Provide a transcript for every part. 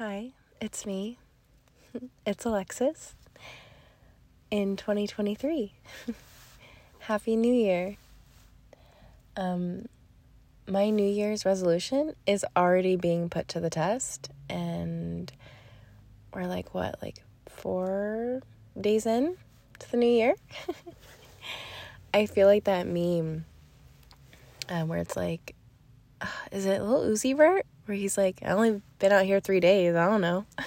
Hi, it's me. It's Alexis in 2023. Happy New Year. Um my New Year's resolution is already being put to the test and we're like what, like 4 days in to the new year? I feel like that meme um, where it's like uh, is it Lil Uzi Vert? Where he's like, I only been out here three days. I don't know.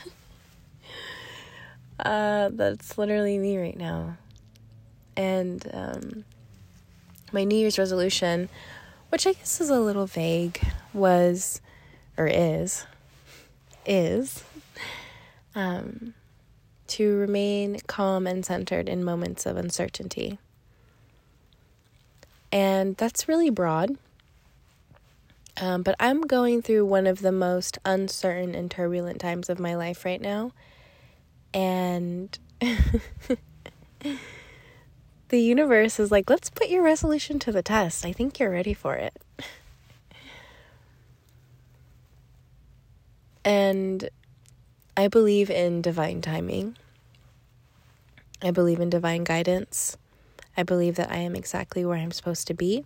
uh, that's literally me right now. And um, my New Year's resolution, which I guess is a little vague, was or is is um, to remain calm and centered in moments of uncertainty. And that's really broad um, but I'm going through one of the most uncertain and turbulent times of my life right now. And the universe is like, let's put your resolution to the test. I think you're ready for it. and I believe in divine timing. I believe in divine guidance. I believe that I am exactly where I'm supposed to be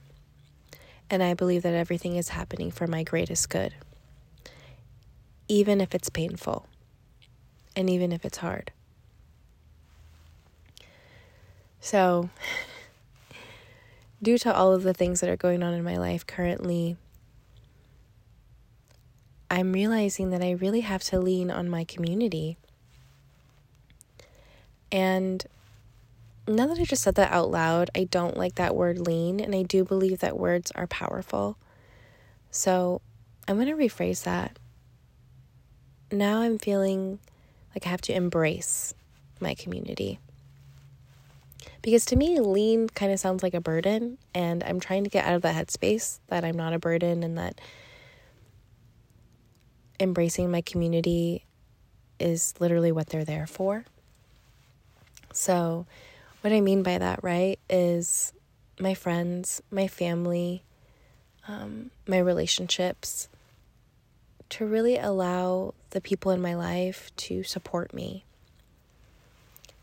and I believe that everything is happening for my greatest good, even if it's painful and even if it's hard. So, due to all of the things that are going on in my life currently, I'm realizing that I really have to lean on my community. And now that I just said that out loud, I don't like that word lean, and I do believe that words are powerful. So I'm going to rephrase that. Now I'm feeling like I have to embrace my community. Because to me, lean kind of sounds like a burden, and I'm trying to get out of that headspace that I'm not a burden and that embracing my community is literally what they're there for. So, what I mean by that, right, is my friends, my family, um, my relationships, to really allow the people in my life to support me.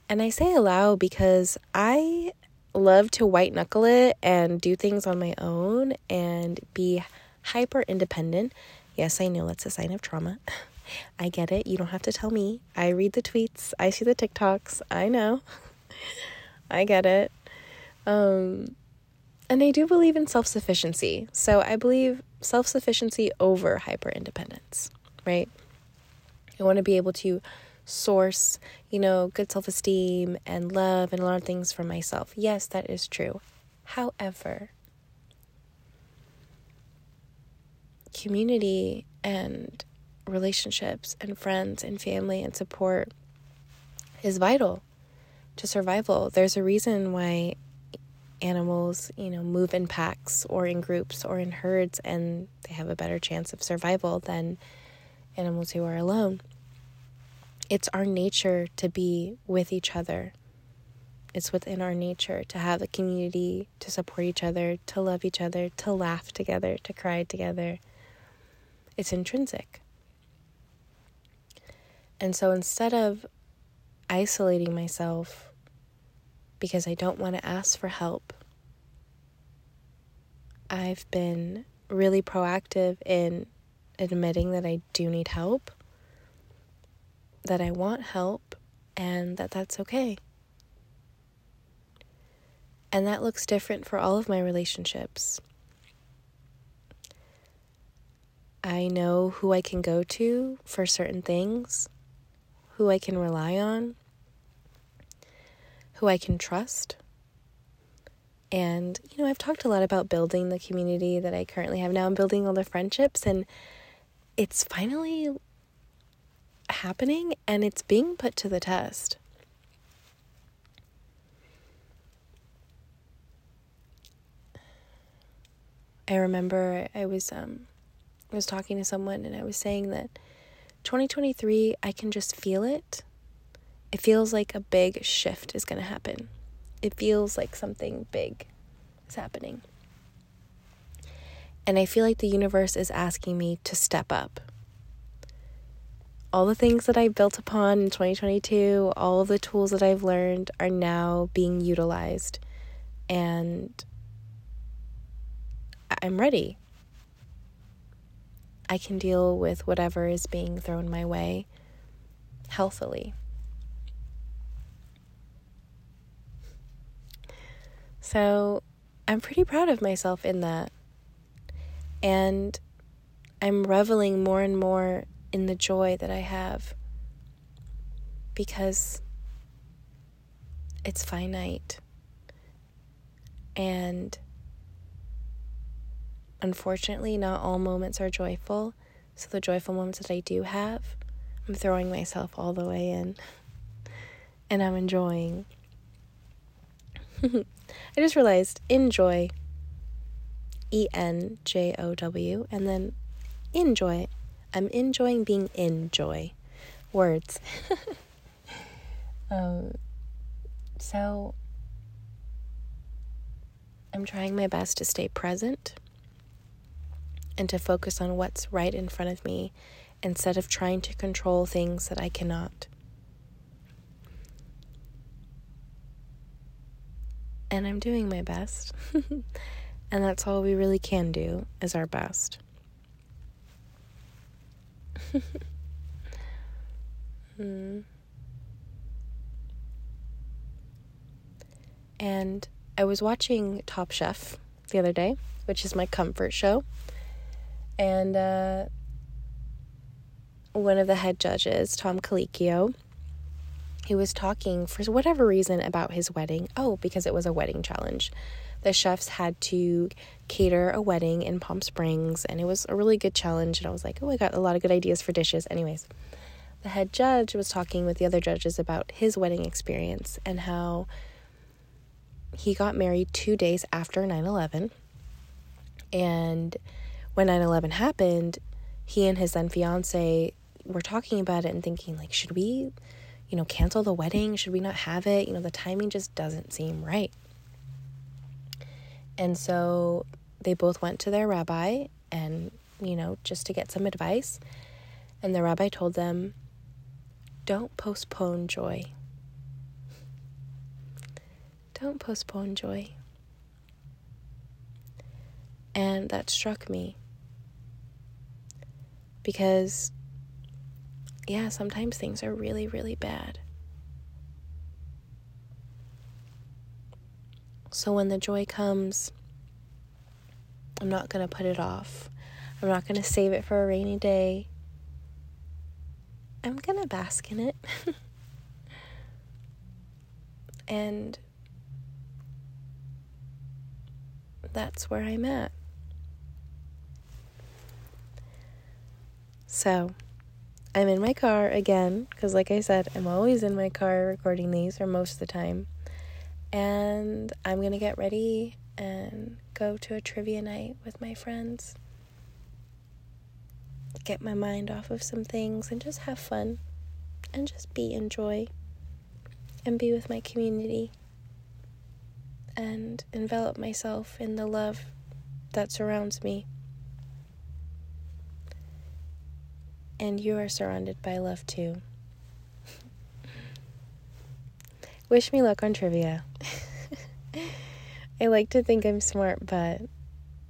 And I say allow because I love to white knuckle it and do things on my own and be hyper independent. Yes, I know that's a sign of trauma. I get it. You don't have to tell me. I read the tweets, I see the TikToks. I know. I get it. Um, and I do believe in self sufficiency. So I believe self sufficiency over hyper independence, right? I want to be able to source, you know, good self esteem and love and a lot of things for myself. Yes, that is true. However, community and relationships and friends and family and support is vital to survival. There's a reason why animals, you know, move in packs or in groups or in herds and they have a better chance of survival than animals who are alone. It's our nature to be with each other. It's within our nature to have a community, to support each other, to love each other, to laugh together, to cry together. It's intrinsic. And so instead of isolating myself because I don't want to ask for help. I've been really proactive in admitting that I do need help, that I want help, and that that's okay. And that looks different for all of my relationships. I know who I can go to for certain things who I can rely on, who I can trust. And, you know, I've talked a lot about building the community that I currently have now. I'm building all the friendships, and it's finally happening and it's being put to the test. I remember I was um I was talking to someone and I was saying that 2023, I can just feel it. It feels like a big shift is going to happen. It feels like something big is happening. And I feel like the universe is asking me to step up. all the things that I built upon in 2022, all of the tools that I've learned are now being utilized. And I'm ready. I can deal with whatever is being thrown my way healthily. So I'm pretty proud of myself in that. And I'm reveling more and more in the joy that I have because it's finite. And unfortunately, not all moments are joyful. So, the joyful moments that I do have, I'm throwing myself all the way in and I'm enjoying. I just realized enjoy E N J O W and then enjoy. I'm enjoying being in joy. Words. um, so I'm trying my best to stay present and to focus on what's right in front of me instead of trying to control things that I cannot. And I'm doing my best. and that's all we really can do is our best. hmm. And I was watching Top Chef the other day, which is my comfort show. And uh, one of the head judges, Tom Colicchio, he was talking for whatever reason about his wedding. Oh, because it was a wedding challenge. The chefs had to cater a wedding in Palm Springs, and it was a really good challenge. And I was like, oh, I got a lot of good ideas for dishes. Anyways, the head judge was talking with the other judges about his wedding experience and how he got married two days after 9 11. And when 9 11 happened, he and his then fiance were talking about it and thinking, like, should we, you know, cancel the wedding? Should we not have it? You know, the timing just doesn't seem right. And so they both went to their rabbi and, you know, just to get some advice. And the rabbi told them, don't postpone joy. Don't postpone joy. And that struck me because, yeah, sometimes things are really, really bad. So when the joy comes, I'm not going to put it off. I'm not going to save it for a rainy day. I'm going to bask in it. and that's where I'm at. So, I'm in my car again, because, like I said, I'm always in my car recording these, or most of the time. And I'm gonna get ready and go to a trivia night with my friends. Get my mind off of some things and just have fun and just be in joy and be with my community and envelop myself in the love that surrounds me. And you are surrounded by love too. Wish me luck on trivia. I like to think I'm smart, but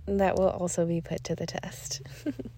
that will also be put to the test.